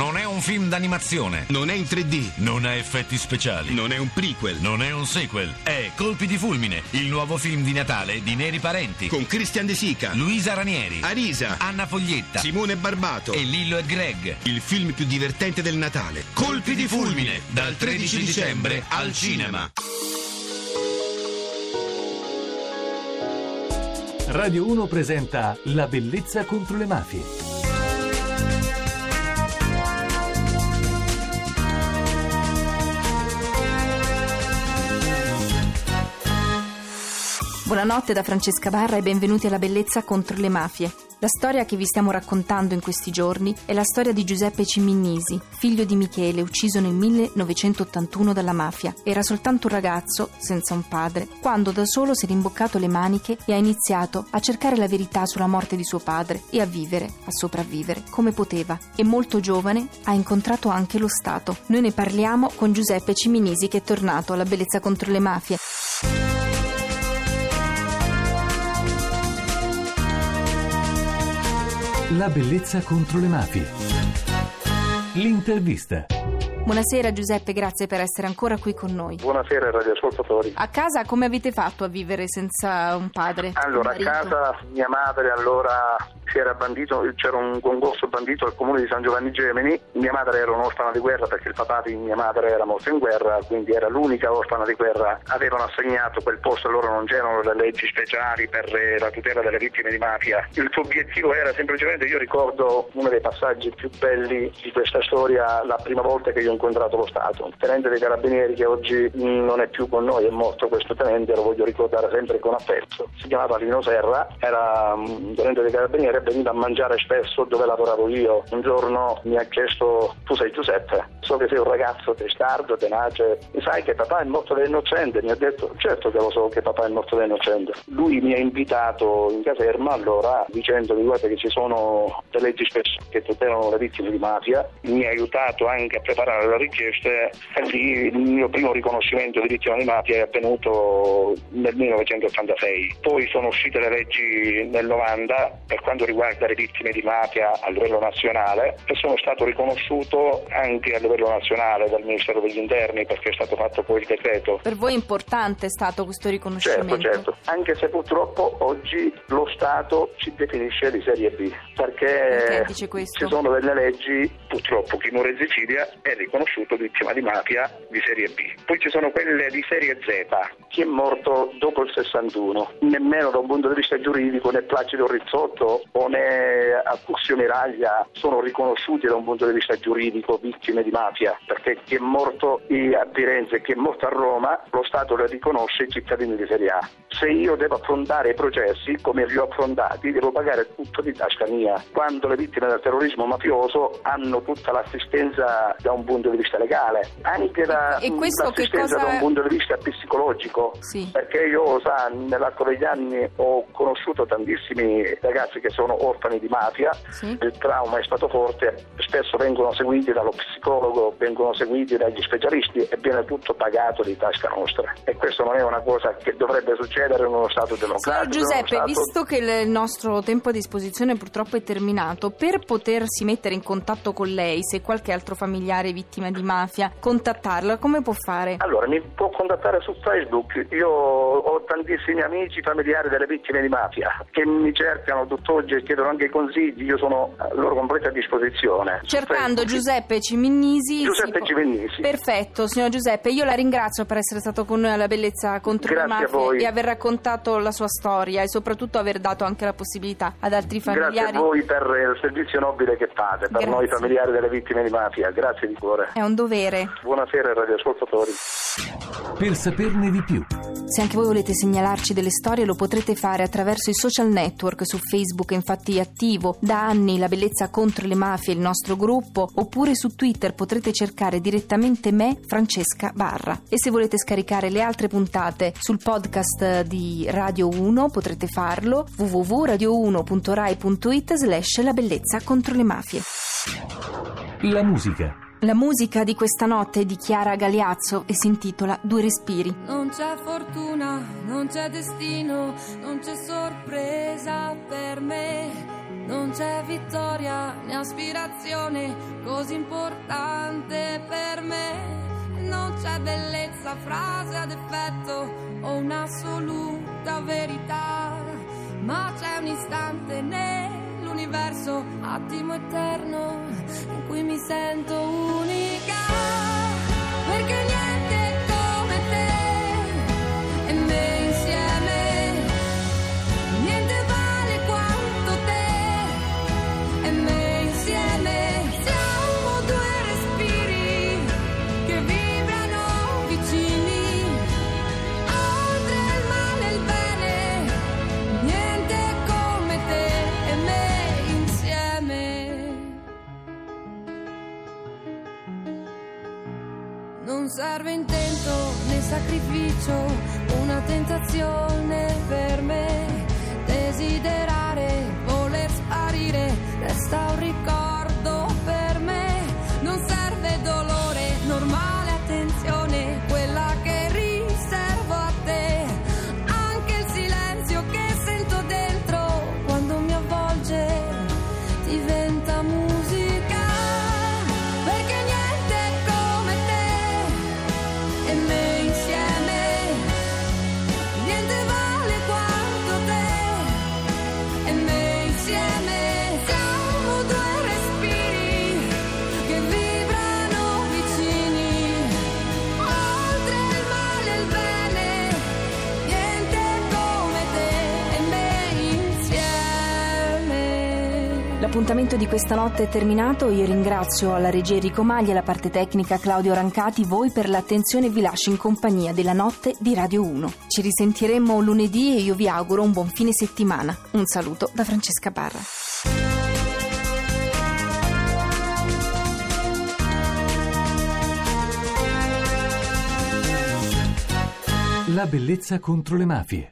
Non è un film d'animazione. Non è in 3D. Non ha effetti speciali. Non è un prequel. Non è un sequel. È Colpi di fulmine, il nuovo film di Natale di Neri Parenti. Con Christian De Sica, Luisa Ranieri, Arisa, Anna Foglietta Simone Barbato. e Lillo e Greg. Il film più divertente del Natale. Colpi di fulmine, dal 13 dicembre al cinema. Radio 1 presenta La bellezza contro le mafie. Buonanotte da Francesca Barra e benvenuti alla Bellezza contro le mafie. La storia che vi stiamo raccontando in questi giorni è la storia di Giuseppe Ciminnisi, figlio di Michele, ucciso nel 1981 dalla mafia. Era soltanto un ragazzo, senza un padre, quando da solo si è rimboccato le maniche e ha iniziato a cercare la verità sulla morte di suo padre e a vivere, a sopravvivere, come poteva. E molto giovane ha incontrato anche lo Stato. Noi ne parliamo con Giuseppe Ciminnisi che è tornato alla Bellezza contro le mafie. La bellezza contro le mafie. L'intervista. Buonasera Giuseppe, grazie per essere ancora qui con noi. Buonasera radioascoltatori. A casa come avete fatto a vivere senza un padre? Allora, a un marito? casa mia madre allora si era bandito, c'era un concorso bandito al comune di San Giovanni Gemini, mia madre era un'orfana di guerra perché il papà di mia madre era morto in guerra, quindi era l'unica orfana di guerra, avevano assegnato quel posto, allora non c'erano le leggi speciali per la tutela delle vittime di mafia. Il suo obiettivo era semplicemente, io ricordo uno dei passaggi più belli di questa storia, la prima volta che io ho incontrato lo Stato, il tenente dei carabinieri che oggi non è più con noi, è morto questo tenente, lo voglio ricordare sempre con affetto, si chiamava Lino Serra, era mh, un tenente dei carabinieri e veniva a mangiare spesso dove lavoravo io. Un giorno mi ha chiesto, tu sei Giuseppe, so che sei un ragazzo testardo, tenace, e sai che papà è morto da innocente? Mi ha detto, certo che lo so che papà è morto da innocente. Lui mi ha invitato in caserma allora dicendo guarda che ci sono delle leggi speciali che tutelano le vittime di mafia, mi ha aiutato anche a preparare le richieste e lì il mio primo riconoscimento di vittima di mafia è avvenuto nel 1986. Poi sono uscite le leggi nel 90 per quanto riguarda le vittime di mafia a livello nazionale e sono stato riconosciuto anche a livello nazionale dal Ministero degli Interni perché è stato fatto poi il decreto. Per voi è importante è stato questo Certo, riconoscimento? certo, anche se purtroppo oggi lo Stato ci definisce di serie B, perché, Perché ci sono delle leggi, purtroppo chi muore in Sicilia è riconosciuto vittima di mafia di serie B. Poi ci sono quelle di serie Z, chi è morto dopo il 61, nemmeno da un punto di vista giuridico né Placido Rizzotto o né Accusio Miraglia sono riconosciuti da un punto di vista giuridico vittime di mafia, perché chi è morto a Firenze e chi è morto a Roma, lo Stato le riconosce i cittadini di serie A. Se io devo affrontare i processi come li ho affrontati, devo pagare tutto di tasca mia. Quando le vittime del terrorismo mafioso hanno tutta l'assistenza da un punto di vista legale, anche da, l'assistenza cosa- da un punto di vista psicologico. Sì. Perché io, sa, nell'arco degli anni ho conosciuto tantissimi ragazzi che sono orfani di mafia, Sì. il trauma è stato forte, spesso vengono seguiti dallo psicologo, vengono seguiti dagli specialisti e viene tutto pagato di tasca nostra. E questo non è una cosa che dovrebbe succedere in uno Stato Signor democratico. uno Giuseppe, Stato- visto che il nostro tempo a disposizione purtroppo è terminato, per potersi mettere in contatto con lei, se qualche altro familiare è vittima di mafia, contattarla, come può fare? Allora, mi può contattare su Facebook. Io ho tantissimi amici familiari delle vittime di mafia che mi cercano tutt'oggi chiedono anche consigli. Io sono a loro completa disposizione. Cercando Facebook. Giuseppe Ciminnisi. Giuseppe può- Ciminnisi. Perfetto, signor Giuseppe, io la ringrazio per essere stato con noi alla Bellezza contro Grazie le a mafie e aver raccontato la sua storia e soprattutto aver dato anche la possibilità ad altri Grazie familiari. a voi per il servizio nobile che fate, per Grazie. noi familiari delle vittime di mafia. Grazie di cuore. È un dovere. Buonasera radioascoltatori. Per saperne di più. Se anche voi volete segnalarci delle storie lo potrete fare attraverso i social network, su Facebook è infatti attivo da anni La Bellezza contro le Mafie, il nostro gruppo, oppure su Twitter potrete cercare direttamente me, Francesca Barra. E se volete scaricare le altre puntate sul podcast di Radio 1 potrete farlo www.radio1.rai.it slash La Bellezza contro le Mafie. La musica. La musica di questa notte è di Chiara Galeazzo e si intitola Due respiri. Non c'è fortuna, non c'è destino, non c'è sorpresa per me. Non c'è vittoria né aspirazione così importante per me. Non c'è bellezza, frase ad effetto o un'assoluta verità. Nell'universo, attimo eterno, in cui mi sento unica. Non serve intento né sacrificio, una tentazione per me. Desiderare, L'appuntamento di questa notte è terminato, io ringrazio alla regia Enrico Maglia, la parte tecnica Claudio Rancati, voi per l'attenzione vi lascio in compagnia della notte di Radio 1. Ci risentiremo lunedì e io vi auguro un buon fine settimana. Un saluto da Francesca Barra. La bellezza contro le mafie.